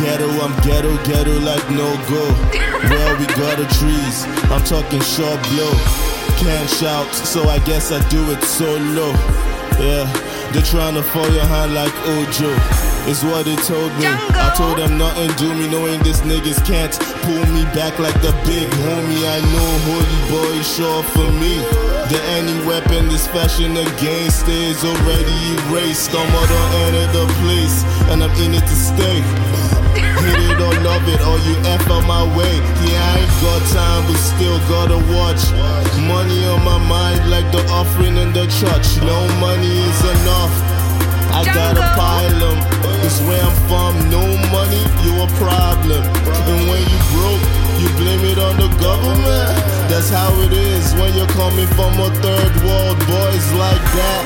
ghetto, I'm ghetto, ghetto like no go. Well, we got the trees, I'm talking short blow. Can't shout, so I guess I do it solo. Yeah, they're trying to fall your hand like Ojo. Is what they told me. I told them nothing do me, knowing these niggas can't pull me back like the big homie. I know Holy Boy sure for me. The any weapon this fashion against is already erased. I'm on of the place, and I'm in it to stay. It, or you F on my way. Yeah, I ain't got time, but still gotta watch. Money on my mind, like the offering in the church. No money is enough. I gotta pile 'em. It's where I'm from. No money, you a problem. And when you broke, you blame it on the government. That's how it is when you're coming from a third world. Boys like that.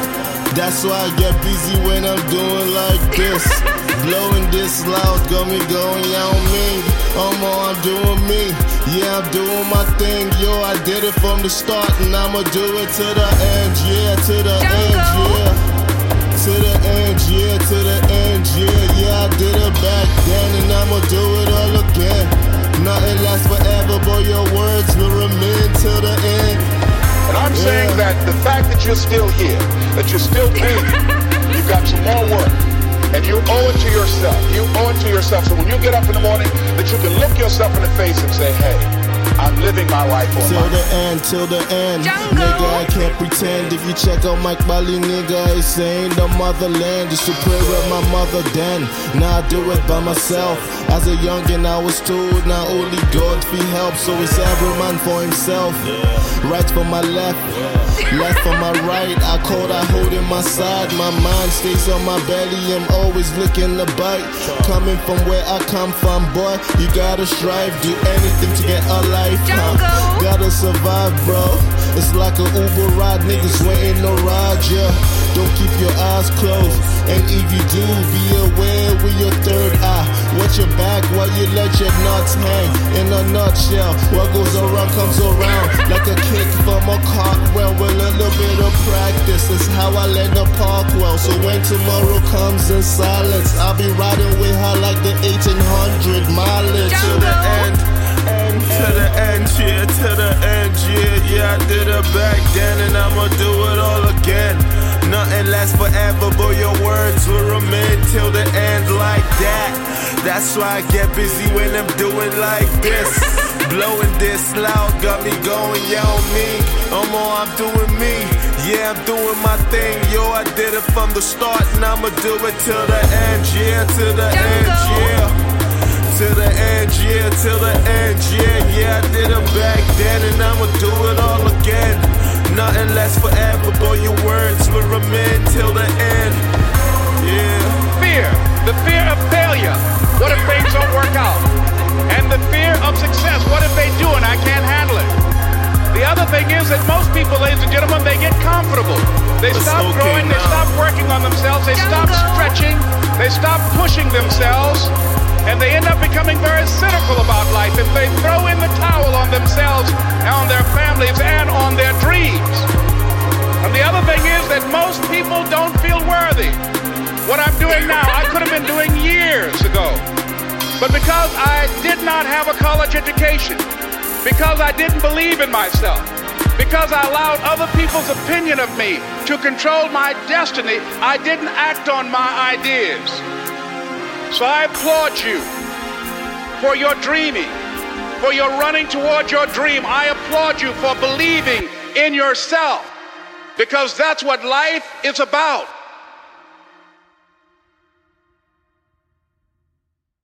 That's why I get busy when I'm doing like this. Blowing this loud, got me going, yeah, on me. Um, I'm doing me. Yeah, I'm doing my thing. Yo, I did it from the start, and I'ma do it to the end. Yeah, to the end. Yeah. To the end, yeah, to the end, yeah, yeah, I did it back then and I'ma do it all again. Nothing lasts forever, but your words will remain till the end. And I'm saying that the fact that you're still here, that you're still breathing, you've got some more work. And you owe it to yourself. You owe it to yourself. So when you get up in the morning, that you can look yourself in the face and say, hey, I'm living my life on Till the end, till the end. Nigga, I can't pretend. If you check out Mike Bali, nigga, it's saying the motherland. Just to pray with my mother then. Now I do it by myself. As a youngin', I was told now only God fi help. So it's every man for himself. Right for my left, left for my right. I caught, I hold in my side. My mind stays on my belly. I'm always looking to bite. Coming from where I come from, boy, you gotta strive. Do anything to get a life. huh? Gotta survive, bro. It's like a Uber ride, niggas waiting to ride ya. Don't keep your eyes closed, and if you do, be aware with your third eye. Watch your back while you let your nuts hang. In a nutshell, what goes around comes around, like a kick from a cartwheel with a little bit of practice. Is how I let the park well. So when tomorrow comes in silence, I'll be riding with her like the 1800 mileage to the end. End to the end, back then, and I'ma do it all again. Nothing lasts forever, but your words will remain till the end, like that. That's why I get busy when I'm doing like this. Blowing this loud, got me going, on me. I'm all, I'm doing me. Yeah, I'm doing my thing, yo. I did it from the start, and I'ma do it till the end, yeah, till the end, Nothing lasts forever, but your words will remain till the end. Yeah. fear, the fear of failure. What if things don't work out? And the fear of success. What if they do and I can't handle it? The other thing is that most people, ladies and gentlemen, they get comfortable. They It's stop okay growing, they uh, stop working on themselves, they stop stretching, they stop pushing themselves, and they end up becoming very cynical about life if they throw doing now, I could have been doing years ago. But because I did not have a college education, because I didn't believe in myself, because I allowed other people's opinion of me to control my destiny, I didn't act on my ideas. So I applaud you for your dreaming, for your running toward your dream. I applaud you for believing in yourself because that's what life is about.